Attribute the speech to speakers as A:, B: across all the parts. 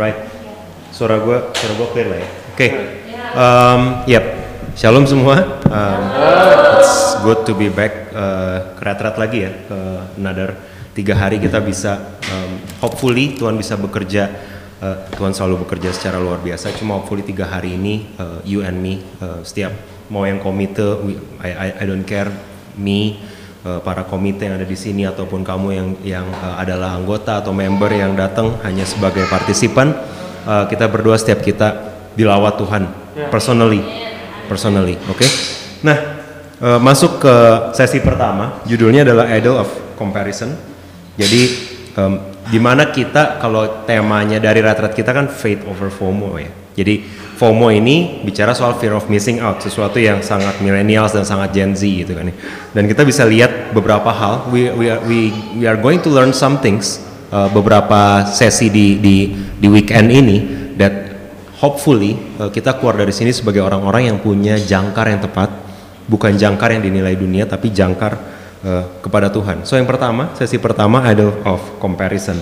A: Right. Suara gue, suara gue clear lah ya. Oke. Um, yep. Shalom semua. Um, it's good to be back. Uh, kerat-rat lagi ya. Ke another tiga hari kita bisa. Um, hopefully Tuhan bisa bekerja. Uh, Tuhan selalu bekerja secara luar biasa. Cuma hopefully tiga hari ini uh, you and me uh, setiap mau yang komite, we- I, I, I don't care me uh, para komite yang ada di sini ataupun kamu yang yang uh, adalah anggota atau member yang datang hanya sebagai partisipan uh, kita berdua setiap kita dilawat Tuhan personally personally oke? Nah uh, masuk ke sesi pertama judulnya adalah idol of comparison. Jadi um, di mana kita kalau temanya dari rat-rat kita kan faith over FOMO ya. Jadi FOMO ini bicara soal fear of missing out, sesuatu yang sangat millennials dan sangat Gen Z gitu kan. ya. Dan kita bisa lihat beberapa hal. We we are, we, we are going to learn some things uh, beberapa sesi di di di weekend ini that hopefully uh, kita keluar dari sini sebagai orang-orang yang punya jangkar yang tepat, bukan jangkar yang dinilai dunia tapi jangkar uh, kepada Tuhan. So yang pertama, sesi pertama idol of comparison.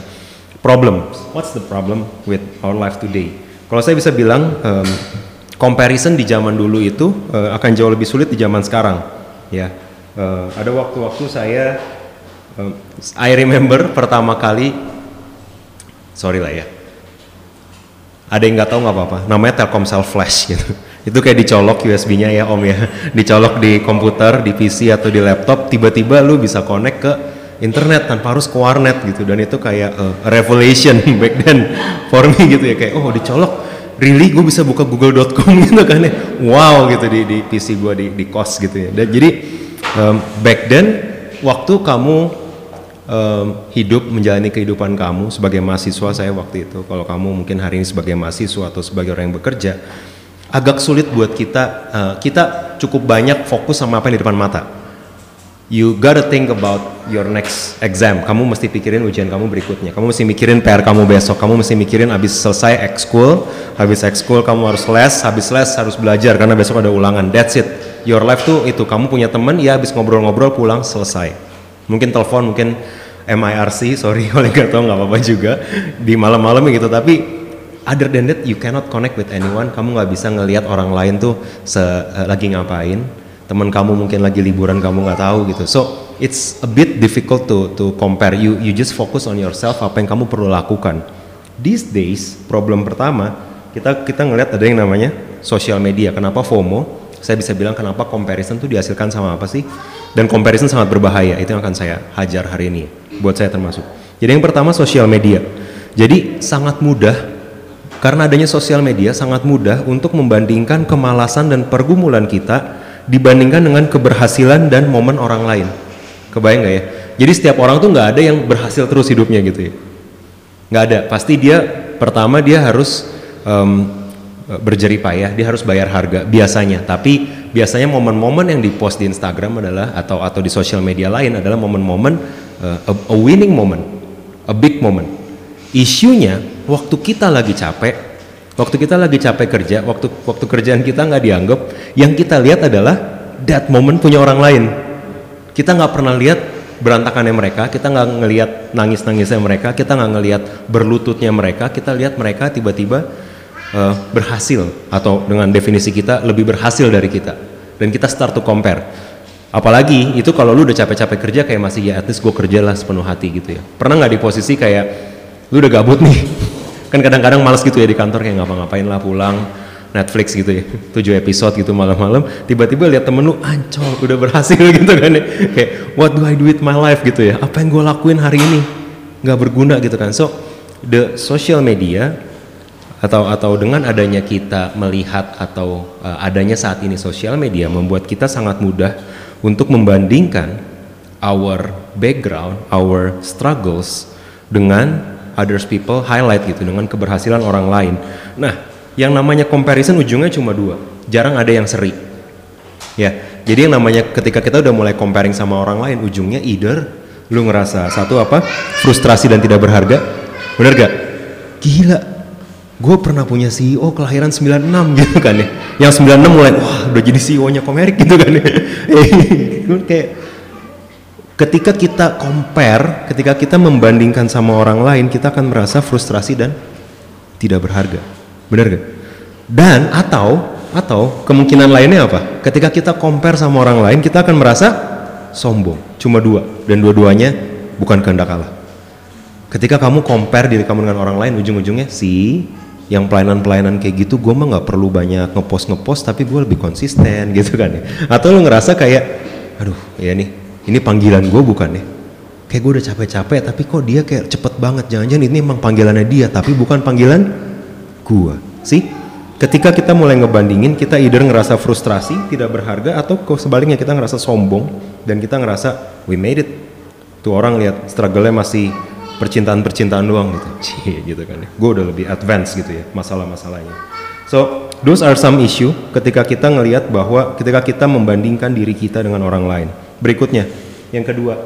A: Problem. What's the problem with our life today? Kalau saya bisa bilang, em, comparison di zaman dulu itu eh, akan jauh lebih sulit di zaman sekarang. Ya, Eh, ada waktu-waktu saya, em, I remember pertama kali, sorry lah ya, ada yang nggak tahu nggak apa-apa, namanya Telkomsel Flash gitu. Itu kayak dicolok USB-nya ya Om ya, dicolok di komputer, di PC atau di laptop, tiba-tiba lu bisa connect ke internet tanpa harus ke warnet gitu. Dan itu kayak uh, revelation back then for me gitu ya. Kayak oh dicolok. Really? Gue bisa buka google.com gitu kan ya? Wow gitu di, di PC gue di, di kos gitu ya. Dan jadi um, back then waktu kamu um, hidup menjalani kehidupan kamu sebagai mahasiswa saya waktu itu kalau kamu mungkin hari ini sebagai mahasiswa atau sebagai orang yang bekerja agak sulit buat kita uh, kita cukup banyak fokus sama apa yang di depan mata you gotta think about your next exam. Kamu mesti pikirin ujian kamu berikutnya. Kamu mesti mikirin PR kamu besok. Kamu mesti mikirin habis selesai ekskul, habis ekskul kamu harus les, habis les harus belajar karena besok ada ulangan. That's it. Your life tuh itu. Kamu punya teman, ya habis ngobrol-ngobrol pulang selesai. Mungkin telepon, mungkin MIRC, sorry kalau nggak tahu nggak apa-apa juga di malam-malam gitu. Tapi other than that you cannot connect with anyone. Kamu nggak bisa ngelihat orang lain tuh se eh, lagi ngapain teman kamu mungkin lagi liburan kamu nggak tahu gitu. So it's a bit difficult to to compare. You you just focus on yourself apa yang kamu perlu lakukan. These days problem pertama kita kita ngelihat ada yang namanya social media. Kenapa FOMO? Saya bisa bilang kenapa comparison tuh dihasilkan sama apa sih? Dan comparison sangat berbahaya. Itu yang akan saya hajar hari ini buat saya termasuk. Jadi yang pertama social media. Jadi sangat mudah karena adanya sosial media sangat mudah untuk membandingkan kemalasan dan pergumulan kita dibandingkan dengan keberhasilan dan momen orang lain. Kebayang nggak ya? Jadi setiap orang tuh nggak ada yang berhasil terus hidupnya gitu ya. Nggak ada. Pasti dia pertama dia harus em, berjerih payah, dia harus bayar harga biasanya. Tapi biasanya momen-momen yang dipost di Instagram adalah atau atau di sosial media lain adalah momen-momen eh, a, a winning moment, a big moment. Isunya waktu kita lagi capek, waktu kita lagi capek kerja, waktu waktu kerjaan kita nggak dianggap, yang kita lihat adalah that moment punya orang lain. Kita nggak pernah lihat berantakannya mereka, kita nggak ngelihat nangis-nangisnya mereka, kita nggak ngelihat berlututnya mereka, kita lihat mereka tiba-tiba eh, berhasil atau dengan definisi kita lebih berhasil dari kita, dan kita start to compare. Apalagi itu kalau lu udah capek-capek kerja kayak masih ya at least gue kerja lah sepenuh hati gitu ya. Pernah nggak di posisi kayak lu udah gabut nih kan kadang-kadang males gitu ya di kantor kayak ngapa-ngapain lah pulang Netflix gitu ya. Tujuh episode gitu malam-malam. Tiba-tiba lihat temen lu ancol udah berhasil gitu kan ya. Kayak what do I do with my life? gitu ya. Apa yang gue lakuin hari ini? Nggak berguna gitu kan. So the social media atau atau dengan adanya kita melihat atau uh, adanya saat ini sosial media membuat kita sangat mudah untuk membandingkan our background, our struggles dengan others people highlight gitu dengan keberhasilan orang lain. Nah, yang namanya comparison ujungnya cuma dua. Jarang ada yang seri. Ya, jadi yang namanya ketika kita udah mulai comparing sama orang lain, ujungnya either lu ngerasa satu apa frustrasi dan tidak berharga, bener gak? Gila, gue pernah punya CEO kelahiran 96 gitu kan ya. Yang 96 mulai wah udah jadi CEO-nya Komerik gitu kan ya. kayak ketika kita compare, ketika kita membandingkan sama orang lain, kita akan merasa frustrasi dan tidak berharga. Benar gak? Dan atau atau kemungkinan lainnya apa? Ketika kita compare sama orang lain, kita akan merasa sombong. Cuma dua dan dua-duanya bukan kehendak Allah. Ketika kamu compare diri kamu dengan orang lain, ujung-ujungnya si yang pelayanan-pelayanan kayak gitu, gue mah nggak perlu banyak ngepost ngepost, tapi gue lebih konsisten gitu kan ya. Atau lu ngerasa kayak, aduh ya nih, ini panggilan gue bukan ya. Kayak gue udah capek-capek, tapi kok dia kayak cepet banget. Jangan-jangan ini emang panggilannya dia, tapi bukan panggilan gue. Sih? Ketika kita mulai ngebandingin, kita either ngerasa frustrasi, tidak berharga, atau kok sebaliknya kita ngerasa sombong dan kita ngerasa we made it. Tuh orang lihat struggle-nya masih percintaan-percintaan doang gitu. Cie gitu kan ya. Gue udah lebih advance gitu ya masalah-masalahnya. So, those are some issue ketika kita ngelihat bahwa ketika kita membandingkan diri kita dengan orang lain. Berikutnya, yang kedua,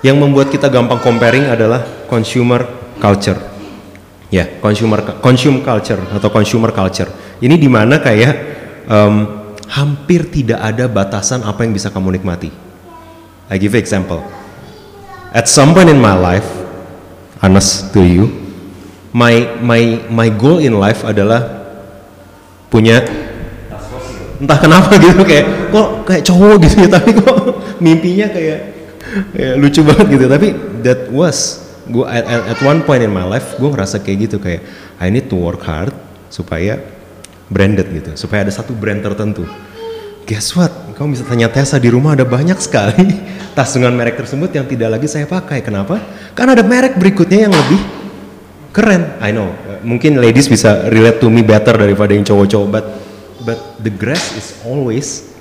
A: yang membuat kita gampang comparing adalah consumer culture Ya, yeah, consumer consume culture atau consumer culture. Ini di mana kayak um, hampir tidak ada batasan apa yang bisa kamu nikmati. I give you example. At some point in my life, honest to you, my my my goal in life adalah punya entah kenapa gitu kayak kok kayak cowok gitu ya tapi kok mimpinya kayak, kayak lucu banget gitu. Tapi that was gue at, at one point in my life gue ngerasa kayak gitu kayak I need to work hard supaya branded gitu supaya ada satu brand tertentu. Guess what? Kamu bisa tanya Tessa di rumah ada banyak sekali tas dengan merek tersebut yang tidak lagi saya pakai. Kenapa? Karena ada merek berikutnya yang lebih keren. I know. Mungkin ladies bisa relate to me better daripada yang cowok-cowok but but the grass is always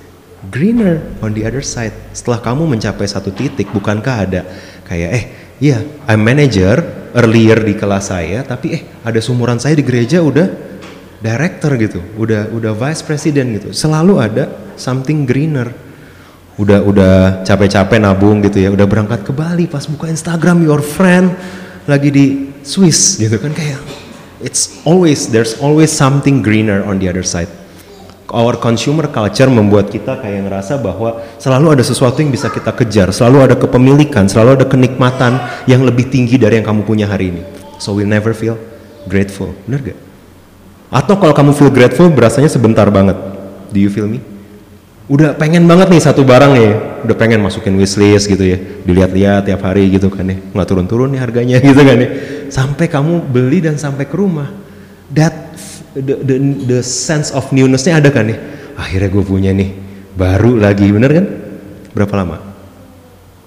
A: greener on the other side setelah kamu mencapai satu titik bukankah ada kayak eh Iya, I'm manager earlier di kelas saya, tapi eh ada sumuran saya di gereja udah director gitu, udah udah vice president gitu. Selalu ada something greener. Udah udah capek-capek nabung gitu ya, udah berangkat ke Bali pas buka Instagram your friend lagi di Swiss gitu kan kayak it's always there's always something greener on the other side our consumer culture membuat kita kayak ngerasa bahwa selalu ada sesuatu yang bisa kita kejar, selalu ada kepemilikan, selalu ada kenikmatan yang lebih tinggi dari yang kamu punya hari ini. So we never feel grateful, bener gak? Atau kalau kamu feel grateful, berasanya sebentar banget. Do you feel me? Udah pengen banget nih satu barang ya, udah pengen masukin wishlist gitu ya, dilihat-lihat tiap hari gitu kan ya, nggak turun-turun nih harganya gitu kan ya, sampai kamu beli dan sampai ke rumah, that the, the, the sense of newnessnya ada kan nih? Akhirnya gue punya nih baru lagi bener kan? Berapa lama?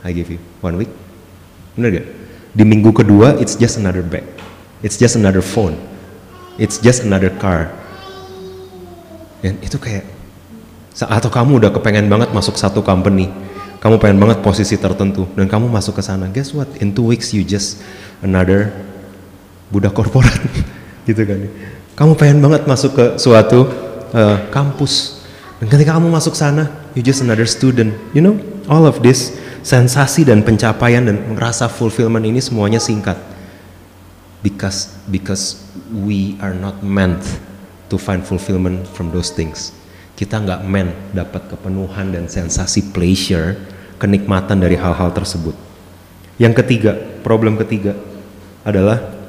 A: I give you one week. Bener gak? Di minggu kedua it's just another bag. It's just another phone. It's just another car. Dan itu kayak atau kamu udah kepengen banget masuk satu company. Kamu pengen banget posisi tertentu. Dan kamu masuk ke sana. Guess what? In two weeks you just another budak korporat. Gitu kan kamu pengen banget masuk ke suatu uh, kampus. Dan ketika kamu masuk sana, you just another student. You know, all of this sensasi dan pencapaian dan merasa fulfillment ini semuanya singkat. Because because we are not meant to find fulfillment from those things. Kita nggak meant dapat kepenuhan dan sensasi pleasure, kenikmatan dari hal-hal tersebut. Yang ketiga, problem ketiga adalah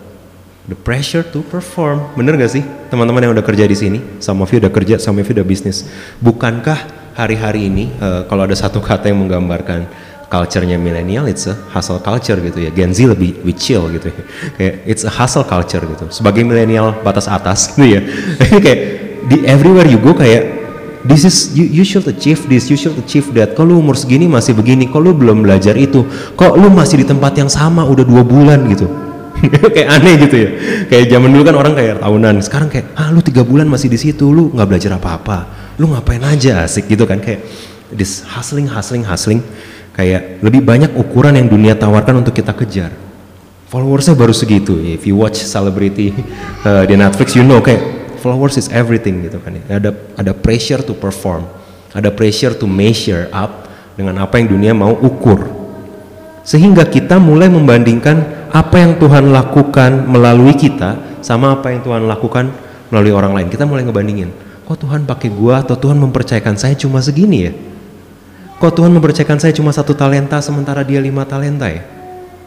A: the pressure to perform. Bener gak sih teman-teman yang udah kerja di sini? Some of you udah kerja, some of you udah bisnis. Bukankah hari-hari ini uh, kalau ada satu kata yang menggambarkan culture-nya milenial, it's a hustle culture gitu ya. Gen Z lebih, lebih chill gitu ya. Kayak it's a hustle culture gitu. Sebagai milenial batas atas gitu ya. kayak di everywhere you go kayak this is you, you should achieve this, you should achieve that. Kalau umur segini masih begini, kalau belum belajar itu, kok lu masih di tempat yang sama udah dua bulan gitu kayak aneh gitu ya kayak zaman dulu kan orang kayak tahunan sekarang kayak ah lu tiga bulan masih di situ lu nggak belajar apa-apa lu ngapain aja asik gitu kan kayak this hustling hustling hustling Kayak lebih banyak ukuran yang dunia tawarkan untuk kita kejar. Followersnya baru segitu. If you watch celebrity uh, di Netflix, you know kayak followers is everything gitu kan. ya. Ada ada pressure to perform, ada pressure to measure up dengan apa yang dunia mau ukur. Sehingga kita mulai membandingkan apa yang Tuhan lakukan melalui kita sama apa yang Tuhan lakukan melalui orang lain. Kita mulai ngebandingin. Kok Tuhan pakai gua atau Tuhan mempercayakan saya cuma segini ya? Kok Tuhan mempercayakan saya cuma satu talenta sementara dia lima talenta ya?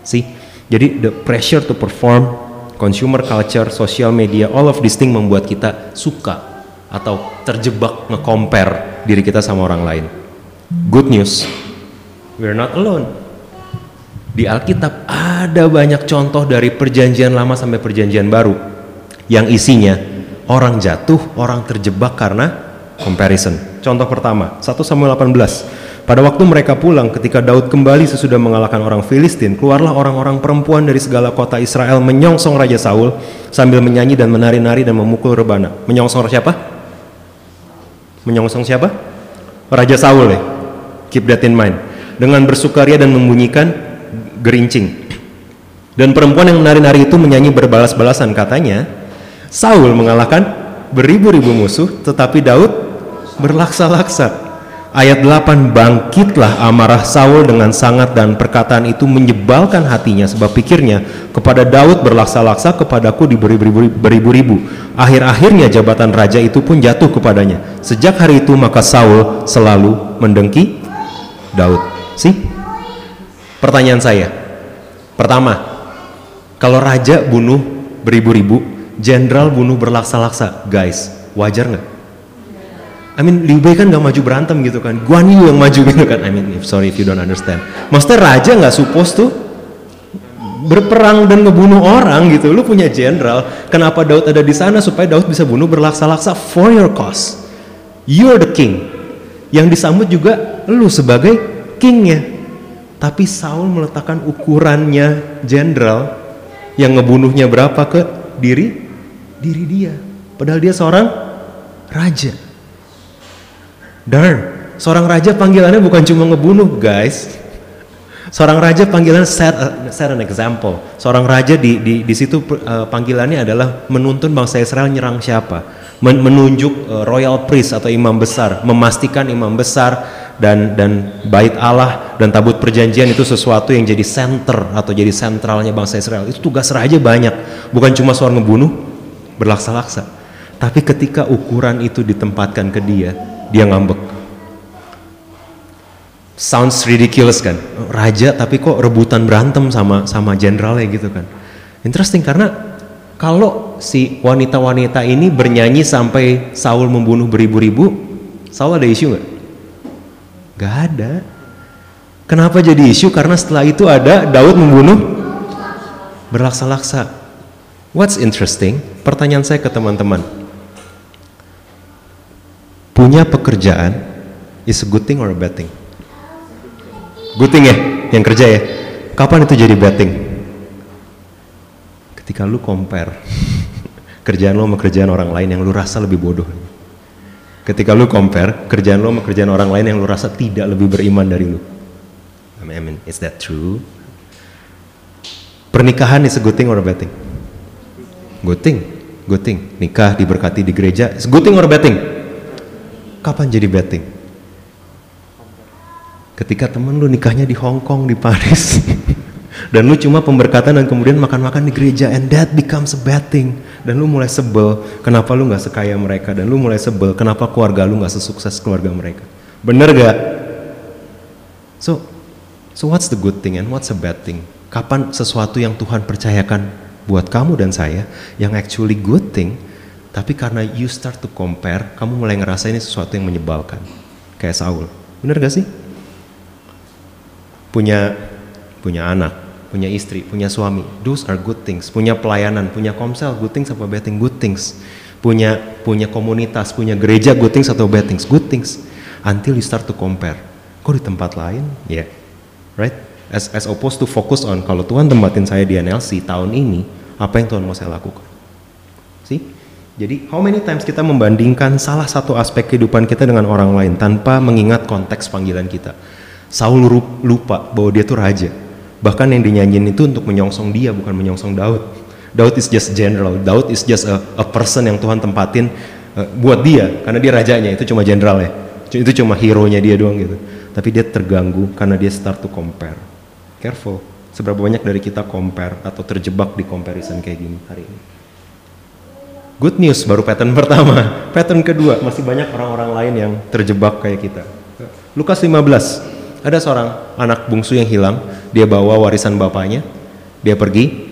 A: See? Jadi the pressure to perform, consumer culture, social media, all of these things membuat kita suka atau terjebak nge-compare diri kita sama orang lain. Good news, we're not alone. Di Alkitab ada banyak contoh dari perjanjian lama sampai perjanjian baru yang isinya orang jatuh, orang terjebak karena comparison. Contoh pertama, 1 Samuel 18. Pada waktu mereka pulang ketika Daud kembali sesudah mengalahkan orang Filistin, keluarlah orang-orang perempuan dari segala kota Israel menyongsong Raja Saul sambil menyanyi dan menari-nari dan memukul rebana. Menyongsong siapa? Menyongsong siapa? Raja Saul ya. Keep that in mind. Dengan bersukaria dan membunyikan gerincing. Dan perempuan yang menari-nari itu menyanyi berbalas-balasan katanya, Saul mengalahkan beribu-ribu musuh, tetapi Daud berlaksa-laksa. Ayat 8, bangkitlah amarah Saul dengan sangat dan perkataan itu menyebalkan hatinya sebab pikirnya kepada Daud berlaksa-laksa kepadaku diberi beribu-ribu. Akhir-akhirnya jabatan raja itu pun jatuh kepadanya. Sejak hari itu maka Saul selalu mendengki Daud. Sih? Pertanyaan saya. Pertama, kalau raja bunuh beribu-ribu, jenderal bunuh berlaksa-laksa, guys, wajar nggak? I mean Liu Bei kan gak maju berantem gitu kan. Guan Yu yang maju gitu kan. I mean if, sorry if you don't understand. Maksudnya raja gak supposed tuh berperang dan ngebunuh orang gitu. Lu punya jenderal kenapa Daud ada di sana supaya Daud bisa bunuh berlaksa-laksa? For your cause. You're the king. Yang disambut juga lu sebagai kingnya tapi Saul meletakkan ukurannya jenderal yang ngebunuhnya berapa ke diri diri dia padahal dia seorang raja Darn, seorang raja panggilannya bukan cuma ngebunuh, guys. Seorang raja panggilan set, set an example. Seorang raja di di, di situ uh, panggilannya adalah menuntun bangsa Israel nyerang siapa, Men, menunjuk uh, royal priest atau imam besar, memastikan imam besar dan dan bait Allah dan tabut perjanjian itu sesuatu yang jadi center atau jadi sentralnya bangsa Israel. Itu tugas raja banyak, bukan cuma soal ngebunuh, berlaksa-laksa. Tapi ketika ukuran itu ditempatkan ke dia, dia ngambek. Sounds ridiculous kan, raja tapi kok rebutan berantem sama sama jenderalnya gitu kan. Interesting karena kalau si wanita-wanita ini bernyanyi sampai Saul membunuh beribu-ribu, Saul ada isu nggak? Gak ada. Kenapa jadi isu? Karena setelah itu ada Daud membunuh berlaksa-laksa. What's interesting? Pertanyaan saya ke teman-teman punya pekerjaan is a good thing or a bad thing? Good thing ya, yang kerja ya. Kapan itu jadi bad thing? Ketika lu compare kerjaan lu sama kerjaan orang lain yang lu rasa lebih bodoh. Ketika lu compare kerjaan lu sama kerjaan orang lain yang lu rasa tidak lebih beriman dari lu. I mean, is that true? Pernikahan is a good thing or a bad thing? Good thing, good thing. Nikah diberkati di gereja is good thing or a bad thing? Kapan jadi betting? Ketika temen lu nikahnya di Hong Kong, di Paris, dan lu cuma pemberkatan dan kemudian makan-makan di gereja, and that becomes a betting. Dan lu mulai sebel, kenapa lu nggak sekaya mereka? Dan lu mulai sebel, kenapa keluarga lu nggak sesukses keluarga mereka? Bener gak? So, so what's the good thing and what's a bad thing? Kapan sesuatu yang Tuhan percayakan buat kamu dan saya, yang actually good thing, tapi karena you start to compare, kamu mulai ngerasa ini sesuatu yang menyebalkan. Kayak Saul. Bener gak sih? Punya punya anak, punya istri, punya suami. Those are good things. Punya pelayanan, punya komsel, good things apa bad things? Good things. Punya punya komunitas, punya gereja, good things atau bad things? Good things. Until you start to compare. Kok di tempat lain? Ya. Yeah. Right? As, as opposed to focus on kalau Tuhan tempatin saya di NLC tahun ini, apa yang Tuhan mau saya lakukan? See? Jadi, how many times kita membandingkan salah satu aspek kehidupan kita dengan orang lain tanpa mengingat konteks panggilan kita? Saul lupa bahwa dia tuh raja. Bahkan yang dinyanyiin itu untuk menyongsong dia bukan menyongsong Daud. Daud is just general. Daud is just a, a person yang Tuhan tempatin uh, buat dia karena dia rajanya itu cuma general ya. Itu cuma hero-nya dia doang gitu. Tapi dia terganggu karena dia start to compare. Careful. Seberapa banyak dari kita compare atau terjebak di comparison kayak gini hari ini. Good news baru pattern pertama. Pattern kedua masih banyak orang-orang lain yang terjebak kayak kita. Lukas 15. Ada seorang anak bungsu yang hilang, dia bawa warisan bapaknya. Dia pergi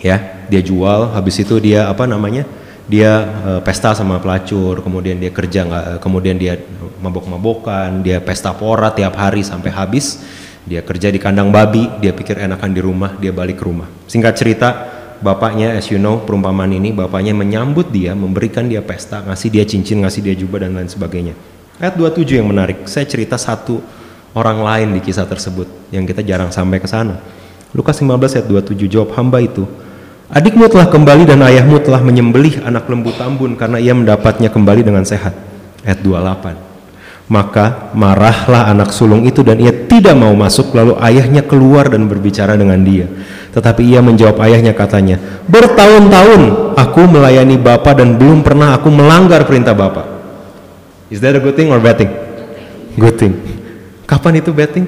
A: ya, dia jual, habis itu dia apa namanya? Dia uh, pesta sama pelacur, kemudian dia kerja nggak, kemudian dia mabok-mabokan, dia pesta pora tiap hari sampai habis. Dia kerja di kandang babi, dia pikir enakan di rumah, dia balik ke rumah. Singkat cerita, bapaknya as you know perumpamaan ini bapaknya menyambut dia memberikan dia pesta ngasih dia cincin ngasih dia jubah dan lain sebagainya ayat 27 yang menarik saya cerita satu orang lain di kisah tersebut yang kita jarang sampai ke sana Lukas 15 ayat 27 jawab hamba itu adikmu telah kembali dan ayahmu telah menyembelih anak lembu tambun karena ia mendapatnya kembali dengan sehat ayat 28 maka marahlah anak sulung itu dan ia tidak mau masuk lalu ayahnya keluar dan berbicara dengan dia. Tetapi ia menjawab ayahnya katanya, bertahun-tahun aku melayani Bapak dan belum pernah aku melanggar perintah Bapak. Is that a good thing or bad thing? Good thing. Kapan itu bad thing?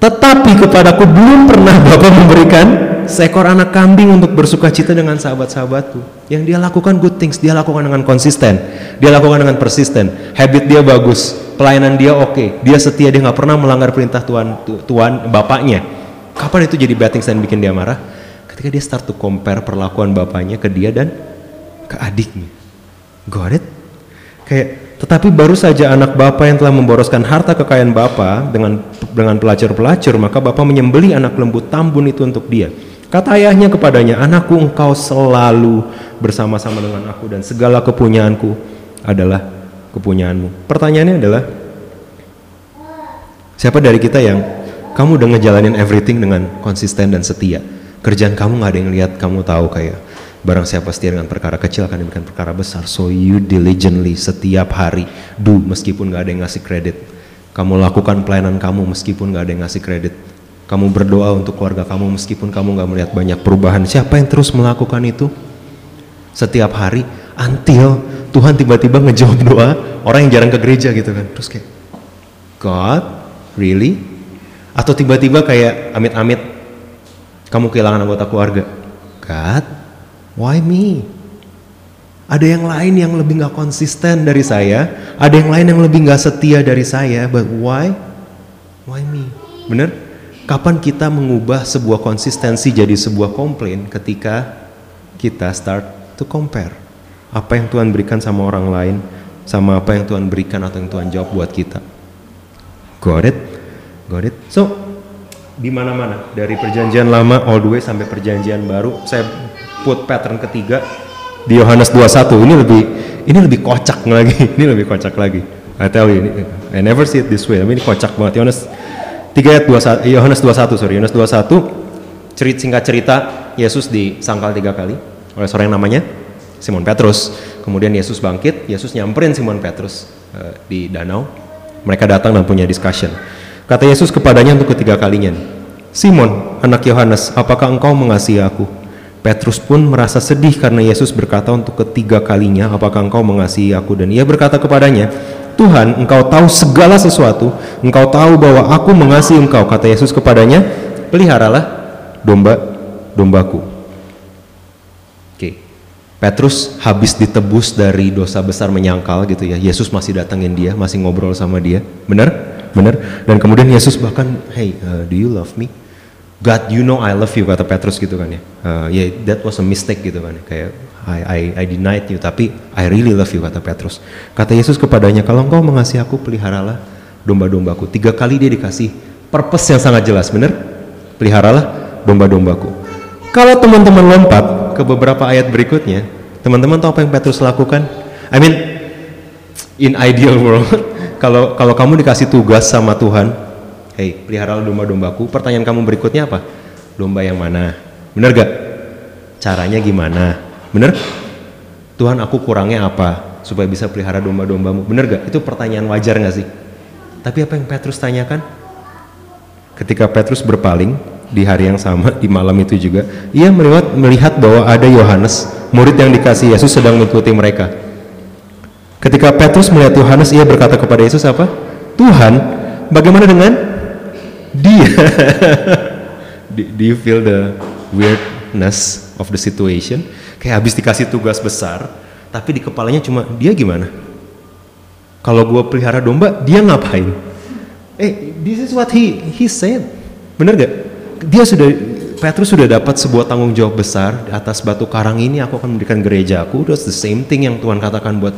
A: Tetapi kepadaku belum pernah Bapak memberikan seekor anak kambing untuk bersuka cita dengan sahabat-sahabatku. Yang dia lakukan good things, dia lakukan dengan konsisten, dia lakukan dengan persisten. Habit dia bagus, pelayanan dia oke, okay. dia setia, dia nggak pernah melanggar perintah Tuhan, Tuhan bapaknya. Kapan itu jadi bad things dan bikin dia marah? Ketika dia start to compare perlakuan bapaknya ke dia dan ke adiknya. Got it? Kayak tetapi baru saja anak bapak yang telah memboroskan harta kekayaan bapak dengan dengan pelacur-pelacur, maka bapak menyembeli anak lembu tambun itu untuk dia. Kata ayahnya kepadanya, anakku engkau selalu bersama-sama dengan aku dan segala kepunyaanku adalah kepunyaanmu. Pertanyaannya adalah, siapa dari kita yang kamu udah ngejalanin everything dengan konsisten dan setia? Kerjaan kamu gak ada yang lihat, kamu tahu kayak barang siapa setia dengan perkara kecil akan diberikan perkara besar. So you diligently setiap hari do meskipun gak ada yang ngasih kredit. Kamu lakukan pelayanan kamu meskipun gak ada yang ngasih kredit kamu berdoa untuk keluarga kamu meskipun kamu nggak melihat banyak perubahan. Siapa yang terus melakukan itu? Setiap hari until Tuhan tiba-tiba ngejawab doa orang yang jarang ke gereja gitu kan. Terus kayak God, really? Atau tiba-tiba kayak amit-amit kamu kehilangan anggota keluarga. God, why me? Ada yang lain yang lebih nggak konsisten dari saya, ada yang lain yang lebih nggak setia dari saya, but why? Why me? Bener? Kapan kita mengubah sebuah konsistensi jadi sebuah komplain ketika kita start to compare? Apa yang Tuhan berikan sama orang lain sama apa yang Tuhan berikan atau yang Tuhan jawab buat kita. Got it? Got it? So, di mana-mana. Dari perjanjian lama all the way sampai perjanjian baru saya put pattern ketiga di Yohanes 21 ini lebih ini lebih kocak lagi. Ini lebih kocak lagi. I tell you I never see it this way. Tapi ini kocak banget. Yohanes 3 ayat 21, Yohanes 21 sorry, Yohanes 21 cerit singkat cerita Yesus disangkal tiga kali oleh seorang yang namanya Simon Petrus. Kemudian Yesus bangkit, Yesus nyamperin Simon Petrus uh, di danau. Mereka datang dan punya discussion. Kata Yesus kepadanya untuk ketiga kalinya, Simon, anak Yohanes, apakah engkau mengasihi aku? Petrus pun merasa sedih karena Yesus berkata untuk ketiga kalinya, apakah engkau mengasihi aku? Dan ia berkata kepadanya, Tuhan, engkau tahu segala sesuatu, engkau tahu bahwa aku mengasihi engkau. Kata Yesus kepadanya, peliharalah domba-dombaku. Oke, Petrus habis ditebus dari dosa besar menyangkal gitu ya. Yesus masih datangin dia, masih ngobrol sama dia. Benar? Benar? Dan kemudian Yesus bahkan, hey, uh, do you love me? God, you know I love you, kata Petrus gitu kan ya. Uh, yeah, that was a mistake gitu kan ya. Kayak, I, I, I denied you, tapi I really love you, kata Petrus. Kata Yesus kepadanya, kalau engkau mengasihi aku, peliharalah domba-dombaku. Tiga kali dia dikasih purpose yang sangat jelas, benar? Peliharalah domba-dombaku. Kalau teman-teman lompat ke beberapa ayat berikutnya, teman-teman tahu apa yang Petrus lakukan? I mean, in ideal world, kalau kalau kamu dikasih tugas sama Tuhan, hey, peliharalah domba-dombaku, pertanyaan kamu berikutnya apa? Domba yang mana? Benar gak? Caranya gimana? Bener? Tuhan aku kurangnya apa supaya bisa pelihara domba-dombamu? Bener gak? Itu pertanyaan wajar gak sih? Tapi apa yang Petrus tanyakan? Ketika Petrus berpaling di hari yang sama di malam itu juga, ia melihat melihat bahwa ada Yohanes, murid yang dikasih Yesus sedang mengikuti mereka. Ketika Petrus melihat Yohanes, ia berkata kepada Yesus apa? Tuhan, bagaimana dengan dia? do you feel the weirdness of the situation? Kayak habis dikasih tugas besar, tapi di kepalanya cuma dia gimana? Kalau gue pelihara domba, dia ngapain? Eh, this is what he he said. Bener gak? Dia sudah Petrus sudah dapat sebuah tanggung jawab besar di atas batu karang ini aku akan memberikan gerejaku. That's the same thing yang Tuhan katakan buat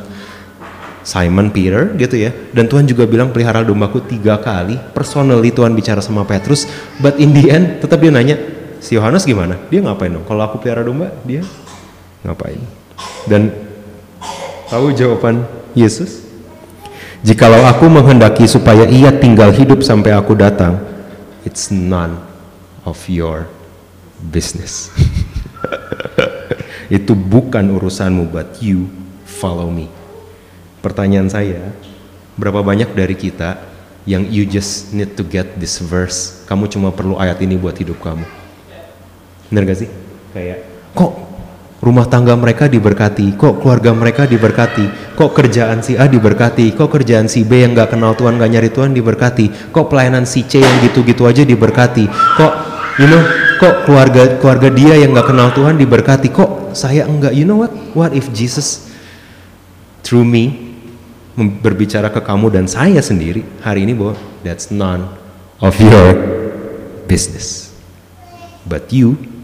A: Simon Peter gitu ya. Dan Tuhan juga bilang pelihara dombaku tiga kali. Personally Tuhan bicara sama Petrus. But in the end tetap dia nanya, si Yohanes gimana? Dia ngapain dong? Kalau aku pelihara domba, dia ngapain? Dan tahu jawaban Yesus? Jikalau aku menghendaki supaya ia tinggal hidup sampai aku datang, it's none of your business. Itu bukan urusanmu, but you follow me. Pertanyaan saya, berapa banyak dari kita yang you just need to get this verse, kamu cuma perlu ayat ini buat hidup kamu. Bener gak sih? Kayak, kok rumah tangga mereka diberkati, kok keluarga mereka diberkati, kok kerjaan si A diberkati, kok kerjaan si B yang gak kenal Tuhan gak nyari Tuhan diberkati, kok pelayanan si C yang gitu-gitu aja diberkati, kok you know, kok keluarga keluarga dia yang gak kenal Tuhan diberkati, kok saya enggak, you know what, what if Jesus through me berbicara ke kamu dan saya sendiri hari ini bahwa that's none of your business, but you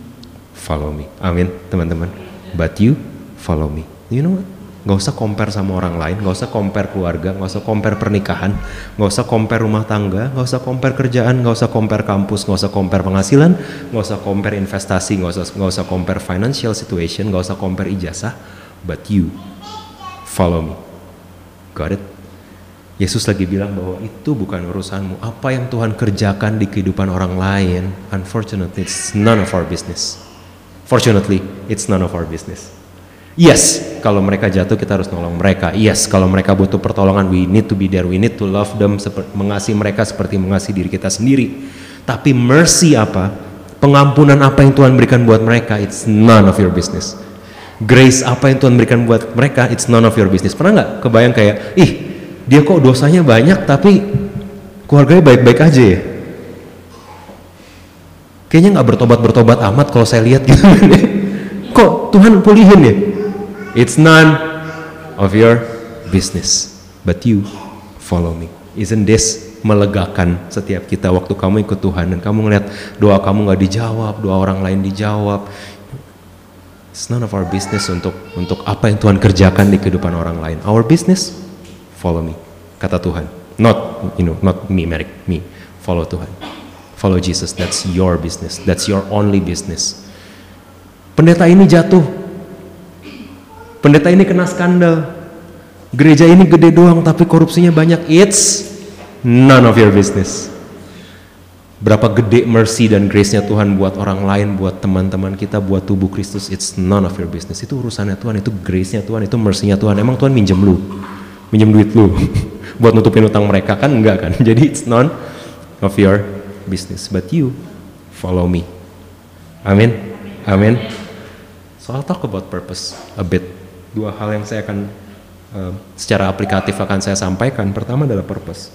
A: follow me, amin teman-teman but you follow me. You know what? Gak usah compare sama orang lain, gak usah compare keluarga, gak usah compare pernikahan, gak usah compare rumah tangga, gak usah compare kerjaan, gak usah compare kampus, gak usah compare penghasilan, gak usah compare investasi, gak usah gak usah compare financial situation, gak usah compare ijazah, but you follow me. Got it? Yesus lagi bilang bahwa itu bukan urusanmu. Apa yang Tuhan kerjakan di kehidupan orang lain, unfortunately it's none of our business. Fortunately, it's none of our business. Yes, kalau mereka jatuh kita harus nolong mereka. Yes, kalau mereka butuh pertolongan, we need to be there. We need to love them, mengasihi mereka seperti mengasihi diri kita sendiri. Tapi mercy apa? Pengampunan apa yang Tuhan berikan buat mereka? It's none of your business. Grace apa yang Tuhan berikan buat mereka? It's none of your business. Pernah nggak kebayang kayak, ih dia kok dosanya banyak tapi keluarganya baik-baik aja ya? Kayaknya nggak bertobat-bertobat amat kalau saya lihat gitu. Kok Tuhan pulihin ya? It's none of your business, but you follow me. Isn't this melegakan setiap kita waktu kamu ikut Tuhan dan kamu ngeliat doa kamu nggak dijawab, doa orang lain dijawab. It's none of our business untuk untuk apa yang Tuhan kerjakan di kehidupan orang lain. Our business, follow me, kata Tuhan. Not you know, not me, Merrick, me. Follow Tuhan. Follow Jesus, that's your business, that's your only business. Pendeta ini jatuh, pendeta ini kena skandal, gereja ini gede doang tapi korupsinya banyak, it's none of your business. Berapa gede mercy dan grace-nya Tuhan buat orang lain, buat teman-teman kita, buat tubuh Kristus, it's none of your business. Itu urusannya Tuhan, itu grace-nya Tuhan, itu mercy-nya Tuhan. Emang Tuhan minjem lu, minjem duit lu buat nutupin utang mereka kan enggak kan? Jadi it's none of your business, but you follow me. Amin. Amin. So I'll talk about purpose a bit. Dua hal yang saya akan uh, secara aplikatif akan saya sampaikan. Pertama adalah purpose.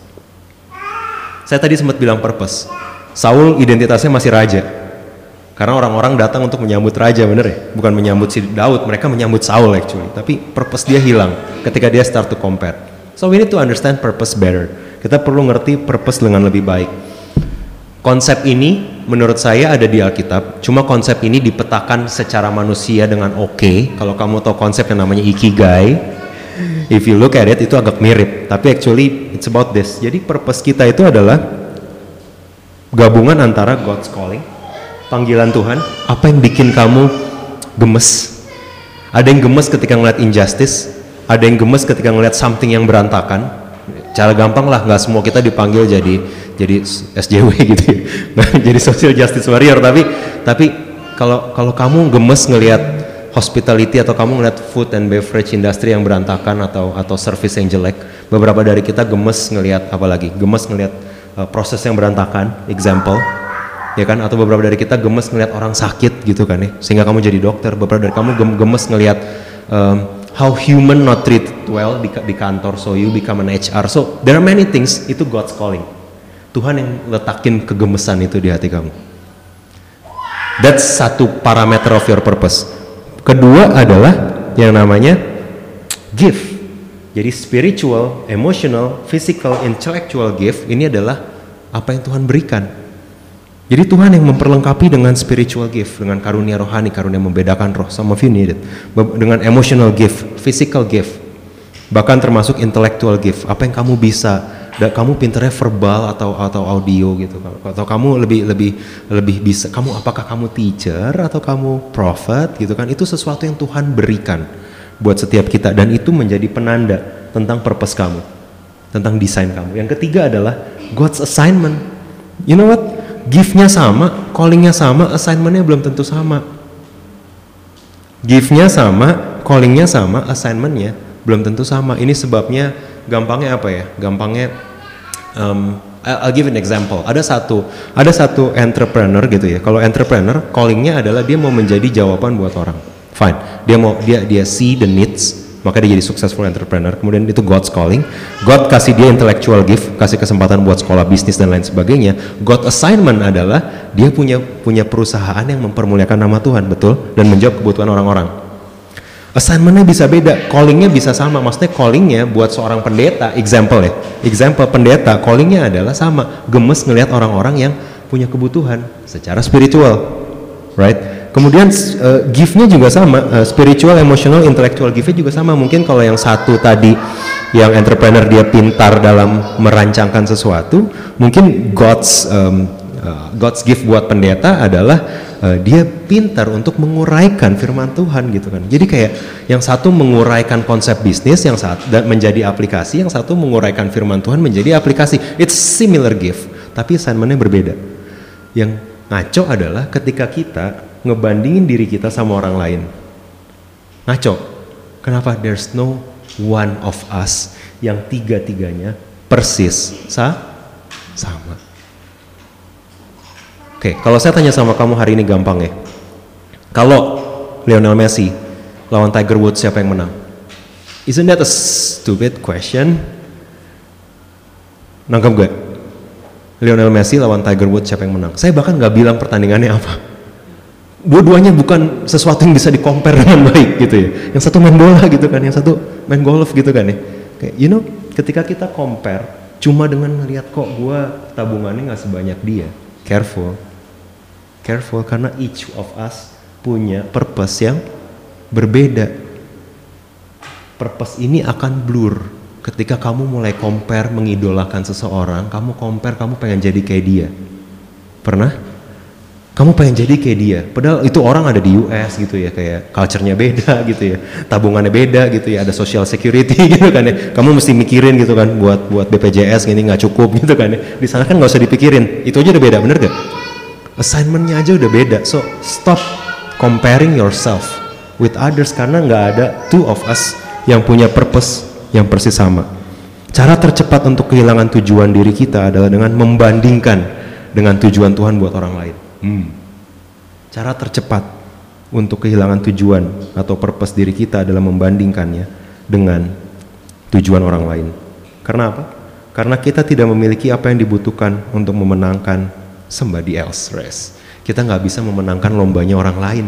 A: Saya tadi sempat bilang purpose. Saul identitasnya masih raja. Karena orang-orang datang untuk menyambut raja, bener ya? Bukan menyambut si Daud, mereka menyambut Saul actually. Tapi purpose dia hilang ketika dia start to compare. So we need to understand purpose better. Kita perlu ngerti purpose dengan lebih baik. Konsep ini menurut saya ada di Alkitab, cuma konsep ini dipetakan secara manusia dengan oke. Okay. Kalau kamu tahu konsep yang namanya ikigai, if you look at it itu agak mirip, tapi actually it's about this. Jadi purpose kita itu adalah gabungan antara God's calling, panggilan Tuhan, apa yang bikin kamu gemes. Ada yang gemes ketika ngeliat injustice, ada yang gemes ketika ngeliat something yang berantakan. Cara gampang lah, nggak semua kita dipanggil jadi jadi SJW gitu ya. jadi social justice warrior tapi tapi kalau kalau kamu gemes ngelihat hospitality atau kamu ngeliat food and beverage industry yang berantakan atau atau service yang jelek beberapa dari kita gemes ngelihat apalagi gemes ngelihat uh, proses yang berantakan, example, ya kan? Atau beberapa dari kita gemes ngelihat orang sakit gitu kan ya, sehingga kamu jadi dokter. Beberapa dari kamu gemes ngelihat um, how human not treated well di, di kantor, so you become an HR. So there are many things itu God's calling. Tuhan yang letakin kegemesan itu di hati kamu. That's satu parameter of your purpose. Kedua adalah yang namanya gift. Jadi spiritual, emotional, physical, intellectual gift ini adalah apa yang Tuhan berikan. Jadi Tuhan yang memperlengkapi dengan spiritual gift, dengan karunia rohani, karunia membedakan roh, some of you need it. Dengan emotional gift, physical gift, bahkan termasuk intellectual gift. Apa yang kamu bisa, dan kamu pinternya verbal atau atau audio gitu, atau kamu lebih lebih lebih bisa. Kamu apakah kamu teacher atau kamu prophet gitu kan? Itu sesuatu yang Tuhan berikan buat setiap kita dan itu menjadi penanda tentang purpose kamu, tentang desain kamu. Yang ketiga adalah God's assignment. You know what? Giftnya sama, callingnya sama, assignmentnya belum tentu sama. Giftnya sama, callingnya sama, assignmentnya belum tentu sama. Ini sebabnya gampangnya apa ya? Gampangnya um, I'll give an example. Ada satu, ada satu entrepreneur gitu ya. Kalau entrepreneur, callingnya adalah dia mau menjadi jawaban buat orang. Fine. Dia mau dia dia see the needs, maka dia jadi successful entrepreneur. Kemudian itu God's calling. God kasih dia intellectual gift kasih kesempatan buat sekolah bisnis dan lain sebagainya. God assignment adalah dia punya punya perusahaan yang mempermuliakan nama Tuhan betul? Dan menjawab kebutuhan orang-orang. Assignmentnya bisa beda callingnya bisa sama. Maksudnya callingnya buat seorang pendeta example ya. Example pendeta callingnya adalah sama. Gemes ngelihat orang-orang yang punya kebutuhan secara spiritual right Kemudian uh, gift-nya juga sama, uh, spiritual, emotional, intellectual gift-nya juga sama. Mungkin kalau yang satu tadi yang entrepreneur dia pintar dalam merancangkan sesuatu, mungkin God's um, uh, God's gift buat pendeta adalah uh, dia pintar untuk menguraikan firman Tuhan gitu kan. Jadi kayak yang satu menguraikan konsep bisnis, yang satu dan menjadi aplikasi, yang satu menguraikan firman Tuhan menjadi aplikasi. It's similar gift, tapi assignmentnya berbeda. Yang ngaco adalah ketika kita ngebandingin diri kita sama orang lain. Ngaco. Kenapa? There's no one of us yang tiga-tiganya persis sa sama. Oke, kalau saya tanya sama kamu hari ini gampang ya. Kalau Lionel Messi lawan Tiger Woods siapa yang menang? Isn't that a stupid question? Nangkep gue? Lionel Messi lawan Tiger Woods siapa yang menang? Saya bahkan nggak bilang pertandingannya apa dua-duanya bukan sesuatu yang bisa dikompar dengan baik gitu ya. Yang satu main bola gitu kan, yang satu main golf gitu kan ya. Kayak, you know, ketika kita compare cuma dengan ngelihat kok gua tabungannya nggak sebanyak dia, careful, careful karena each of us punya purpose yang berbeda. Purpose ini akan blur ketika kamu mulai compare mengidolakan seseorang, kamu compare kamu pengen jadi kayak dia. Pernah? Kamu pengen jadi kayak dia. Padahal itu orang ada di US gitu ya kayak culture-nya beda gitu ya. Tabungannya beda gitu ya. Ada social security gitu kan ya. Kamu mesti mikirin gitu kan buat buat BPJS gini nggak cukup gitu kan ya. Di sana kan nggak usah dipikirin. Itu aja udah beda bener gak assignmentnya aja udah beda. So stop comparing yourself with others karena nggak ada two of us yang punya purpose yang persis sama. Cara tercepat untuk kehilangan tujuan diri kita adalah dengan membandingkan dengan tujuan Tuhan buat orang lain Hmm. Cara tercepat untuk kehilangan tujuan atau purpose diri kita adalah membandingkannya dengan tujuan orang lain. Karena apa? Karena kita tidak memiliki apa yang dibutuhkan untuk memenangkan somebody else race. Kita nggak bisa memenangkan lombanya orang lain.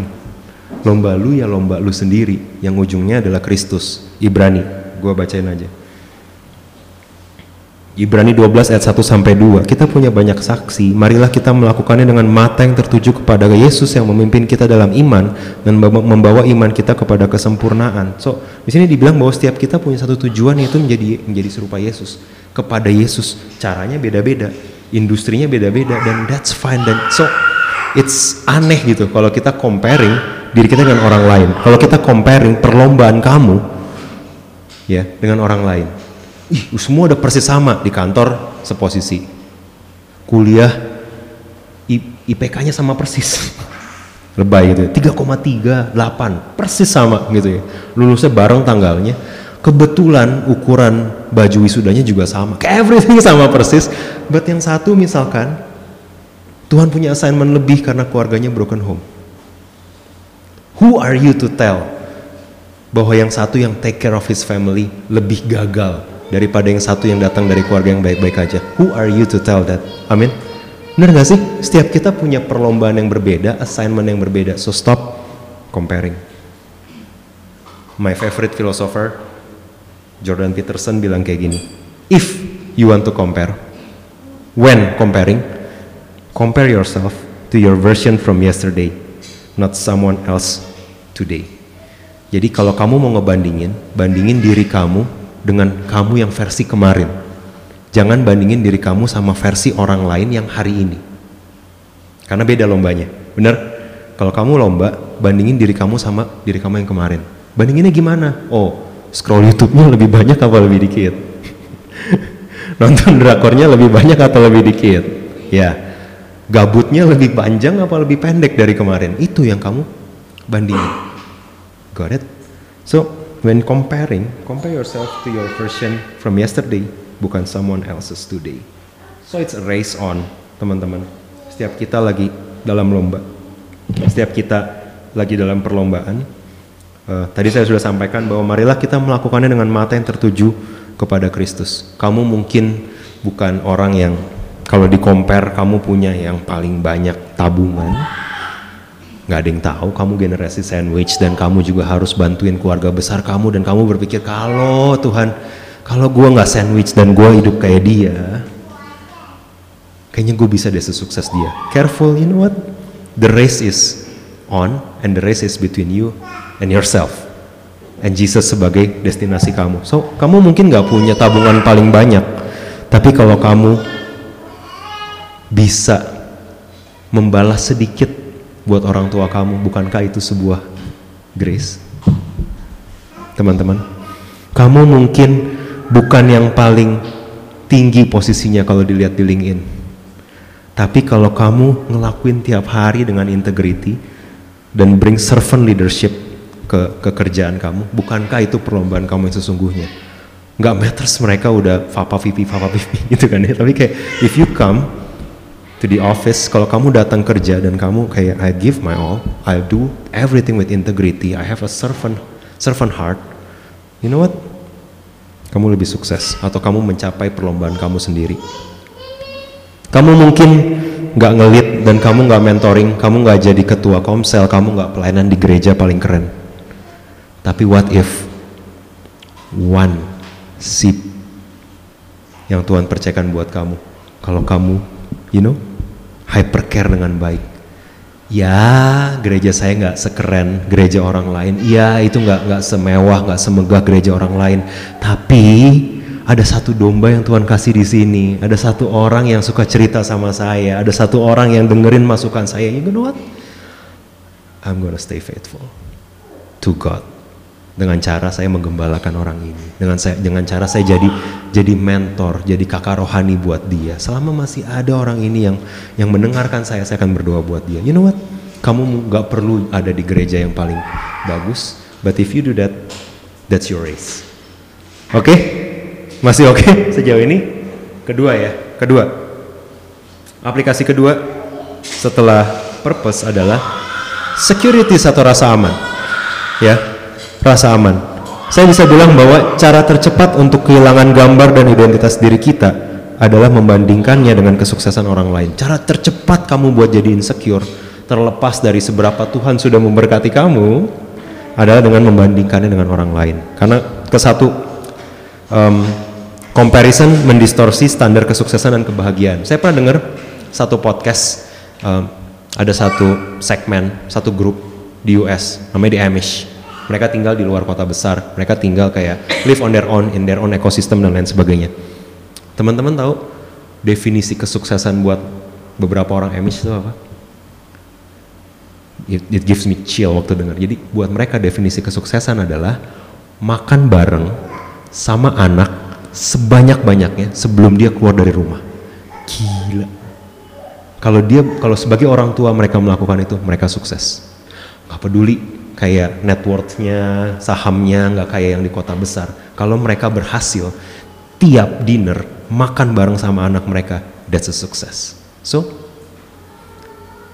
A: Lomba lu ya lomba lu sendiri, yang ujungnya adalah Kristus. Ibrani, gua bacain aja. Ibrani 12 ayat 1 sampai 2. Kita punya banyak saksi. Marilah kita melakukannya dengan mata yang tertuju kepada Yesus yang memimpin kita dalam iman dan membawa iman kita kepada kesempurnaan. So, di sini dibilang bahwa setiap kita punya satu tujuan yaitu menjadi menjadi serupa Yesus. Kepada Yesus. Caranya beda-beda, industrinya beda-beda dan that's fine dan so it's aneh gitu kalau kita comparing diri kita dengan orang lain. Kalau kita comparing perlombaan kamu ya dengan orang lain ih semua udah persis sama di kantor seposisi kuliah IPK-nya sama persis lebay gitu ya 3,38 persis sama gitu ya lulusnya bareng tanggalnya Kebetulan ukuran baju wisudanya juga sama. Everything sama persis. But yang satu misalkan Tuhan punya assignment lebih karena keluarganya broken home. Who are you to tell bahwa yang satu yang take care of his family lebih gagal daripada yang satu yang datang dari keluarga yang baik-baik aja? Who are you to tell that? Amin. Benar gak sih? Setiap kita punya perlombaan yang berbeda, assignment yang berbeda. So stop comparing. My favorite philosopher, Jordan Peterson bilang kayak gini. If you want to compare, when comparing, compare yourself to your version from yesterday, not someone else today. Jadi kalau kamu mau ngebandingin, bandingin diri kamu dengan kamu yang versi kemarin. Jangan bandingin diri kamu sama versi orang lain yang hari ini. Karena beda lombanya. Bener? Kalau kamu lomba, bandingin diri kamu sama diri kamu yang kemarin. Bandinginnya gimana? Oh, scroll YouTube-nya lebih banyak apa lebih dikit? Nonton drakornya lebih banyak atau lebih dikit? Ya, gabutnya lebih panjang apa lebih pendek dari kemarin? Itu yang kamu bandingin. Got it? So, when comparing, compare yourself to your version from yesterday, bukan someone else's today. So it's a race on, teman-teman. Setiap kita lagi dalam lomba, setiap kita lagi dalam perlombaan. Uh, tadi saya sudah sampaikan bahwa marilah kita melakukannya dengan mata yang tertuju kepada Kristus. Kamu mungkin bukan orang yang kalau di compare kamu punya yang paling banyak tabungan, nggak ada yang tahu kamu generasi sandwich dan kamu juga harus bantuin keluarga besar kamu dan kamu berpikir kalau Tuhan kalau gue nggak sandwich dan gue hidup kayak dia kayaknya gue bisa deh sesukses dia. Careful you know what? The race is on and the race is between you and yourself and Jesus sebagai destinasi kamu. So kamu mungkin nggak punya tabungan paling banyak tapi kalau kamu bisa membalas sedikit buat orang tua kamu bukankah itu sebuah grace? Teman-teman kamu mungkin bukan yang paling tinggi posisinya kalau dilihat di LinkedIn. Tapi kalau kamu ngelakuin tiap hari dengan integrity dan bring servant leadership ke, ke kerjaan kamu, bukankah itu perlombaan kamu yang sesungguhnya? Nggak matters mereka udah papa pipi papa pipi gitu kan ya, tapi kayak if you come to the office, kalau kamu datang kerja dan kamu kayak I give my all, I do everything with integrity, I have a servant servant heart, you know what? Kamu lebih sukses atau kamu mencapai perlombaan kamu sendiri. Kamu mungkin nggak ngelit dan kamu nggak mentoring, kamu nggak jadi ketua komsel, kamu nggak pelayanan di gereja paling keren. Tapi what if one sip yang Tuhan percayakan buat kamu, kalau kamu, you know, hypercare dengan baik. Ya, gereja saya nggak sekeren gereja orang lain. Iya, itu nggak nggak semewah, nggak semegah gereja orang lain. Tapi ada satu domba yang Tuhan kasih di sini. Ada satu orang yang suka cerita sama saya. Ada satu orang yang dengerin masukan saya. You know what? I'm gonna stay faithful to God. Dengan cara saya menggembalakan orang ini. Dengan saya dengan cara saya jadi jadi mentor, jadi kakak rohani buat dia. Selama masih ada orang ini yang yang mendengarkan saya, saya akan berdoa buat dia. You know what? Kamu nggak perlu ada di gereja yang paling bagus, but if you do that, that's your race. Oke? Okay? Masih oke okay sejauh ini? Kedua ya, kedua. Aplikasi kedua setelah purpose adalah security atau rasa aman. Ya, rasa aman. Saya bisa bilang bahwa cara tercepat untuk kehilangan gambar dan identitas diri kita adalah membandingkannya dengan kesuksesan orang lain. Cara tercepat kamu buat jadi insecure, terlepas dari seberapa Tuhan sudah memberkati kamu, adalah dengan membandingkannya dengan orang lain. Karena ke satu um, comparison mendistorsi standar kesuksesan dan kebahagiaan. Saya pernah dengar satu podcast, um, ada satu segmen, satu grup di US, namanya The Amish. Mereka tinggal di luar kota besar, mereka tinggal kayak live on their own, in their own ecosystem dan lain sebagainya. Teman-teman tahu definisi kesuksesan buat beberapa orang Amish itu apa? It, it gives me chill waktu dengar. Jadi buat mereka definisi kesuksesan adalah makan bareng sama anak sebanyak-banyaknya sebelum dia keluar dari rumah. Gila. Kalau dia kalau sebagai orang tua mereka melakukan itu, mereka sukses. Gak peduli kayak net worth-nya, sahamnya nggak kayak yang di kota besar. Kalau mereka berhasil tiap dinner makan bareng sama anak mereka, that's a success. So,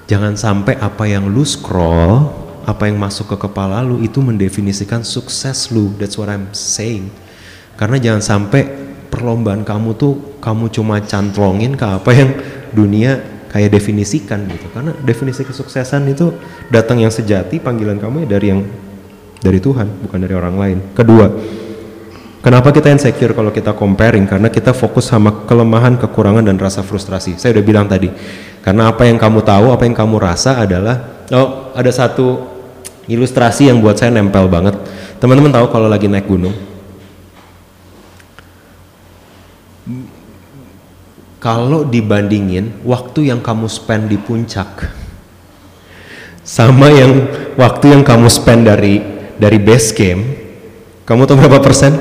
A: jangan sampai apa yang lu scroll, apa yang masuk ke kepala lu itu mendefinisikan sukses lu. That's what I'm saying. Karena jangan sampai perlombaan kamu tuh kamu cuma cantlongin ke apa yang dunia kayak definisikan gitu. Karena definisi kesuksesan itu datang yang sejati panggilan kamu ya dari yang dari Tuhan bukan dari orang lain. Kedua kenapa kita insecure kalau kita comparing? Karena kita fokus sama kelemahan kekurangan dan rasa frustrasi. Saya udah bilang tadi karena apa yang kamu tahu apa yang kamu rasa adalah oh ada satu ilustrasi yang buat saya nempel banget. Teman-teman tahu kalau lagi naik gunung kalau dibandingin waktu yang kamu spend di puncak sama yang waktu yang kamu spend dari dari base camp kamu tahu berapa persen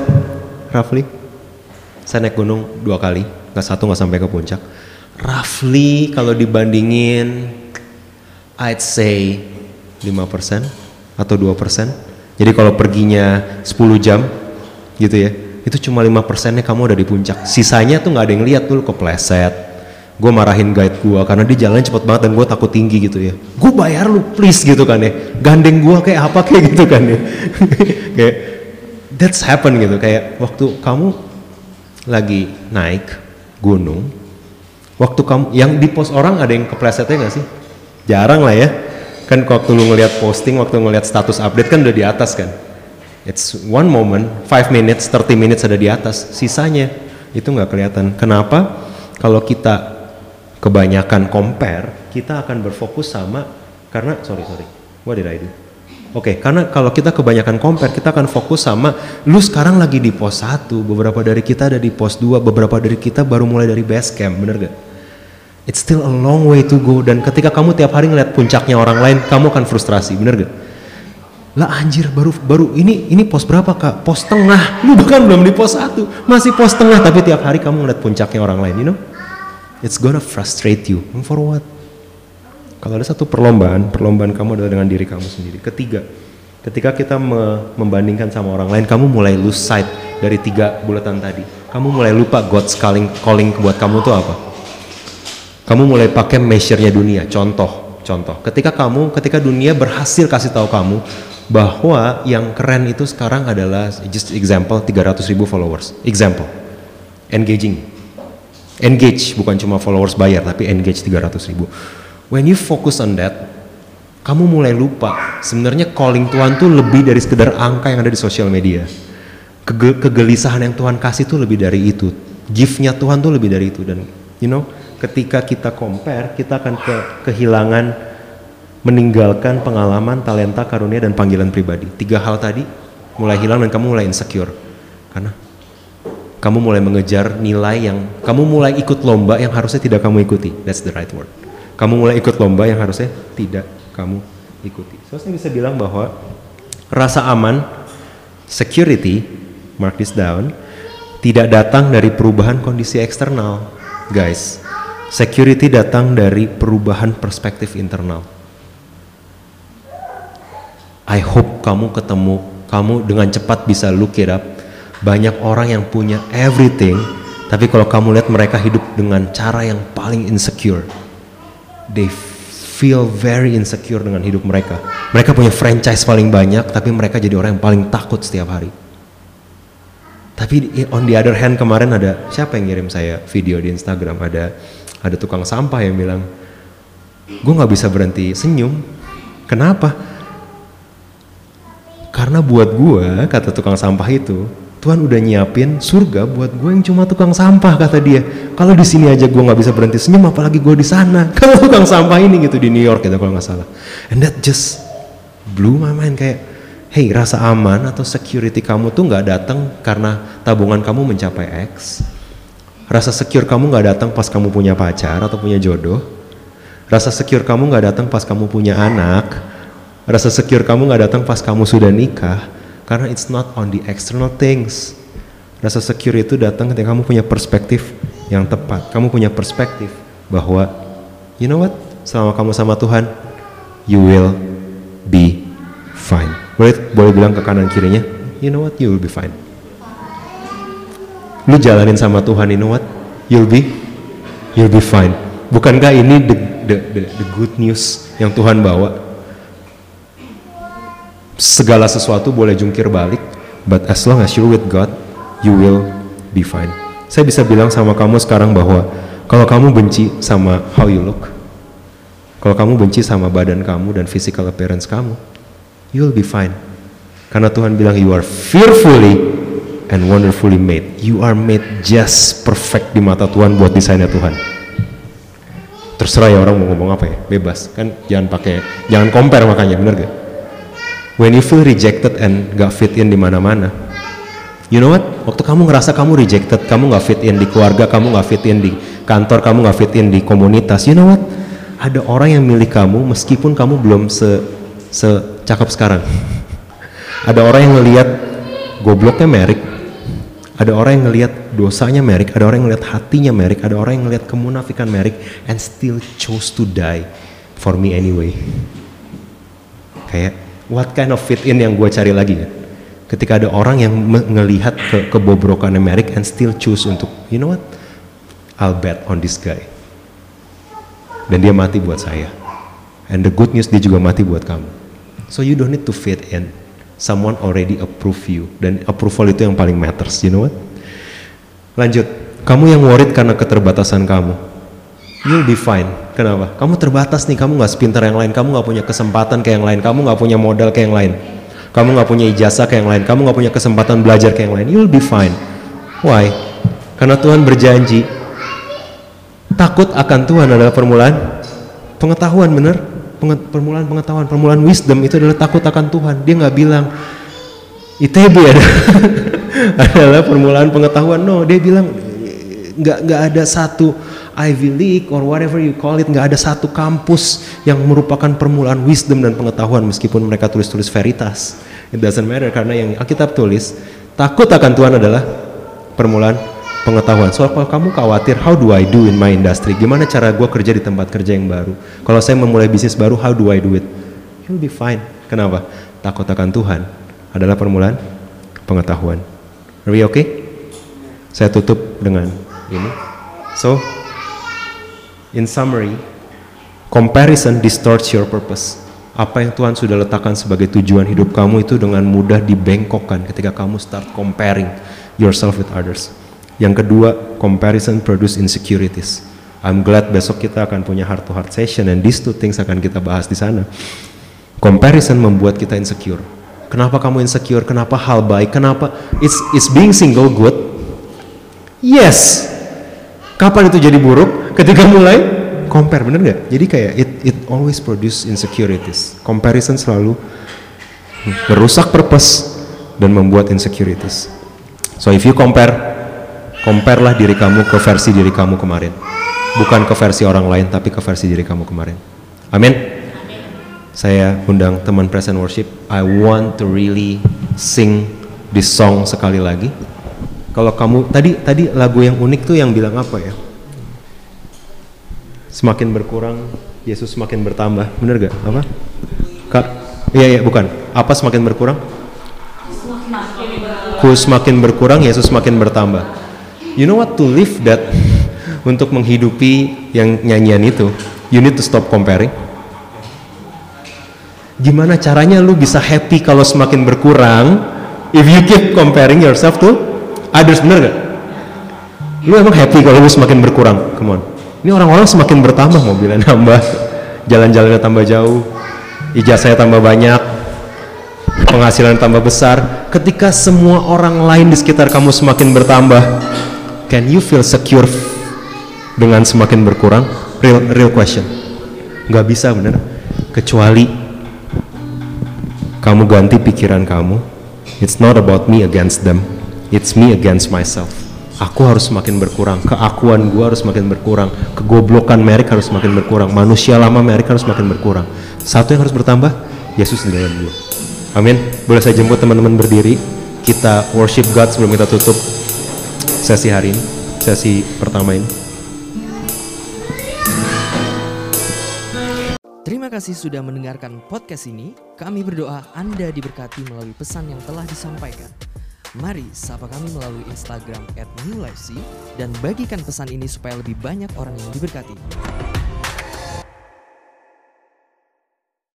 A: roughly? Saya naik gunung dua kali nggak satu nggak sampai ke puncak. Roughly kalau dibandingin I'd say 5% atau 2% jadi kalau perginya 10 jam gitu ya itu cuma lima persennya kamu udah di puncak. Sisanya tuh nggak ada yang lihat tuh kepleset. Gue marahin guide gue karena dia jalan cepet banget dan gue takut tinggi gitu ya. Gue bayar lu please gitu kan ya. Gandeng gue kayak apa kayak gitu kan ya. Kayak that's happen gitu. Kayak waktu kamu lagi naik gunung waktu kamu yang di post orang ada yang keplesetnya gak sih? Jarang lah ya. Kan waktu lu ngeliat posting waktu ngeliat status update kan udah di atas kan It's one moment, five minutes, 30 minutes ada di atas, sisanya itu nggak kelihatan. Kenapa? Kalau kita kebanyakan compare, kita akan berfokus sama karena sorry sorry, what did I do? Oke, okay, karena kalau kita kebanyakan compare, kita akan fokus sama lu sekarang lagi di pos 1, beberapa dari kita ada di pos 2, beberapa dari kita baru mulai dari base camp, bener gak? It's still a long way to go dan ketika kamu tiap hari ngeliat puncaknya orang lain, kamu akan frustrasi, bener gak? Lah anjir baru baru ini ini pos berapa kak? Pos tengah. Lu bahkan belum di pos satu. Masih pos tengah tapi tiap hari kamu ngeliat puncaknya orang lain you know? It's gonna frustrate you. For what? Kalau ada satu perlombaan perlombaan kamu adalah dengan diri kamu sendiri. Ketiga ketika kita me membandingkan sama orang lain kamu mulai lose sight dari tiga bulatan tadi. Kamu mulai lupa God's calling calling buat kamu tuh apa. Kamu mulai pakai measure-nya dunia. Contoh contoh. Ketika kamu ketika dunia berhasil kasih tahu kamu bahwa yang keren itu sekarang adalah just example 300 ribu followers. Example engaging. Engage bukan cuma followers bayar tapi engage 300 ribu. When you focus on that kamu mulai lupa sebenarnya calling Tuhan tuh lebih dari sekedar angka yang ada di sosial media. Kege kegelisahan yang Tuhan kasih tuh lebih dari itu. Giftnya Tuhan tuh lebih dari itu. Dan you know ketika kita compare kita akan ke kehilangan meninggalkan pengalaman, talenta, karunia, dan panggilan pribadi. Tiga hal tadi mulai hilang dan kamu mulai insecure. Karena kamu mulai mengejar nilai yang, kamu mulai ikut lomba yang harusnya tidak kamu ikuti. That's the right word. Kamu mulai ikut lomba yang harusnya tidak kamu ikuti. So, saya bisa bilang bahwa rasa aman, security, mark this down, tidak datang dari perubahan kondisi eksternal. Guys, security datang dari perubahan perspektif internal I hope kamu ketemu, kamu dengan cepat bisa look it up. Banyak orang yang punya everything, tapi kalau kamu lihat mereka hidup dengan cara yang paling insecure. They feel very insecure dengan hidup mereka. Mereka punya franchise paling banyak, tapi mereka jadi orang yang paling takut setiap hari. Tapi on the other hand kemarin ada siapa yang ngirim saya video di Instagram ada ada tukang sampah yang bilang, gue nggak bisa berhenti senyum. Kenapa? Karena buat gue, kata tukang sampah itu, Tuhan udah nyiapin surga buat gue yang cuma tukang sampah kata dia. Kalau di sini aja gue nggak bisa berhenti senyum, apalagi gue di sana. Kalau tukang sampah ini gitu di New York gitu kalau nggak salah. And that just blew my mind kayak, hey rasa aman atau security kamu tuh nggak datang karena tabungan kamu mencapai X. Rasa secure kamu nggak datang pas kamu punya pacar atau punya jodoh. Rasa secure kamu nggak datang pas kamu punya anak Rasa secure kamu gak datang pas kamu sudah nikah, karena it's not on the external things. Rasa secure itu datang ketika kamu punya perspektif yang tepat. Kamu punya perspektif bahwa, you know what, selama kamu sama Tuhan, you will be fine. Boleh, boleh bilang ke kanan kirinya, you know what, you will be fine. Lu jalanin sama Tuhan, you know what, you'll be, you'll be fine. Bukankah ini the, the, the, the good news yang Tuhan bawa? Segala sesuatu boleh jungkir balik, but as long as you're with God, you will be fine. Saya bisa bilang sama kamu sekarang bahwa kalau kamu benci sama how you look, kalau kamu benci sama badan kamu dan physical appearance kamu, you'll be fine. Karena Tuhan bilang you are fearfully and wonderfully made. You are made just perfect di mata Tuhan buat desainnya Tuhan. Terserah ya orang mau ngomong apa ya, bebas. Kan jangan pakai, jangan compare makanya, bener gak? When you feel rejected and gak fit in di mana-mana, you know what? Waktu kamu ngerasa kamu rejected, kamu gak fit in di keluarga, kamu gak fit in di kantor, kamu gak fit in di komunitas, you know what? Ada orang yang milih kamu meskipun kamu belum se secakap sekarang. Ada orang yang ngelihat gobloknya Merik, ada orang yang ngelihat dosanya Merik, ada orang yang ngelihat hatinya Merik, ada orang yang ngelihat kemunafikan Merik, and still chose to die for me anyway. Kayak what kind of fit in yang gue cari lagi ya? Ketika ada orang yang ngelihat ke kebobrokannya Merik and still choose untuk, you know what, I'll bet on this guy. Dan dia mati buat saya. And the good news dia juga mati buat kamu. So you don't need to fit in someone already approve you dan approval itu yang paling matters you know what lanjut kamu yang worried karena keterbatasan kamu you'll be fine kenapa kamu terbatas nih kamu nggak sepintar yang lain kamu nggak punya kesempatan kayak yang lain kamu nggak punya modal kayak yang lain kamu nggak punya ijazah kayak yang lain kamu nggak punya kesempatan belajar kayak yang lain you'll be fine why karena Tuhan berjanji takut akan Tuhan adalah permulaan pengetahuan bener permulaan pengetahuan, permulaan wisdom itu adalah takut akan Tuhan. Dia nggak bilang ITB ada adalah permulaan pengetahuan. No, dia bilang nggak nggak ada satu Ivy League or whatever you call it, nggak ada satu kampus yang merupakan permulaan wisdom dan pengetahuan meskipun mereka tulis-tulis veritas. It doesn't matter karena yang Alkitab tulis takut akan Tuhan adalah permulaan pengetahuan. Soal kalau kamu khawatir, how do I do in my industry? Gimana cara gue kerja di tempat kerja yang baru? Kalau saya memulai bisnis baru, how do I do it? You'll be fine. Kenapa? Takut akan Tuhan adalah permulaan pengetahuan. Are we okay? Saya tutup dengan ini. So, in summary, comparison distorts your purpose. Apa yang Tuhan sudah letakkan sebagai tujuan hidup kamu itu dengan mudah dibengkokkan ketika kamu start comparing yourself with others. Yang kedua, comparison produce insecurities. I'm glad besok kita akan punya heart to heart session and these two things akan kita bahas di sana. Comparison membuat kita insecure. Kenapa kamu insecure? Kenapa hal baik? Kenapa it's it's being single good? Yes. Kapan itu jadi buruk? Ketika mulai compare, bener nggak? Jadi kayak it it always produce insecurities. Comparison selalu merusak purpose dan membuat insecurities. So if you compare compare lah diri kamu ke versi diri kamu kemarin. Bukan ke versi orang lain, tapi ke versi diri kamu kemarin. Amin. Saya undang teman present worship. I want to really sing this song sekali lagi. Kalau kamu tadi tadi lagu yang unik tuh yang bilang apa ya? Semakin berkurang, Yesus semakin bertambah. Bener gak? Apa? Kak? Iya iya bukan. Apa semakin berkurang? Ku semakin berkurang, Yesus semakin bertambah you know what to live that untuk menghidupi yang nyanyian itu you need to stop comparing gimana caranya lu bisa happy kalau semakin berkurang if you keep comparing yourself to others bener gak? lu emang happy kalau lu semakin berkurang come on ini orang-orang semakin bertambah mobilnya nambah jalan-jalannya tambah jauh ijazahnya tambah banyak penghasilan tambah besar ketika semua orang lain di sekitar kamu semakin bertambah can you feel secure dengan semakin berkurang? Real, real question. Gak bisa bener. Kecuali kamu ganti pikiran kamu. It's not about me against them. It's me against myself. Aku harus semakin berkurang. Keakuan gue harus semakin berkurang. Kegoblokan Merik harus semakin berkurang. Manusia lama Merik harus semakin berkurang. Satu yang harus bertambah, Yesus di dalam gue. Amin. Boleh saya jemput teman-teman berdiri. Kita worship God sebelum kita tutup sesi hari ini, sesi pertama ini.
B: Terima kasih sudah mendengarkan podcast ini. Kami berdoa Anda diberkati melalui pesan yang telah disampaikan. Mari sapa kami melalui Instagram @newlifec dan bagikan pesan ini supaya lebih banyak orang yang diberkati.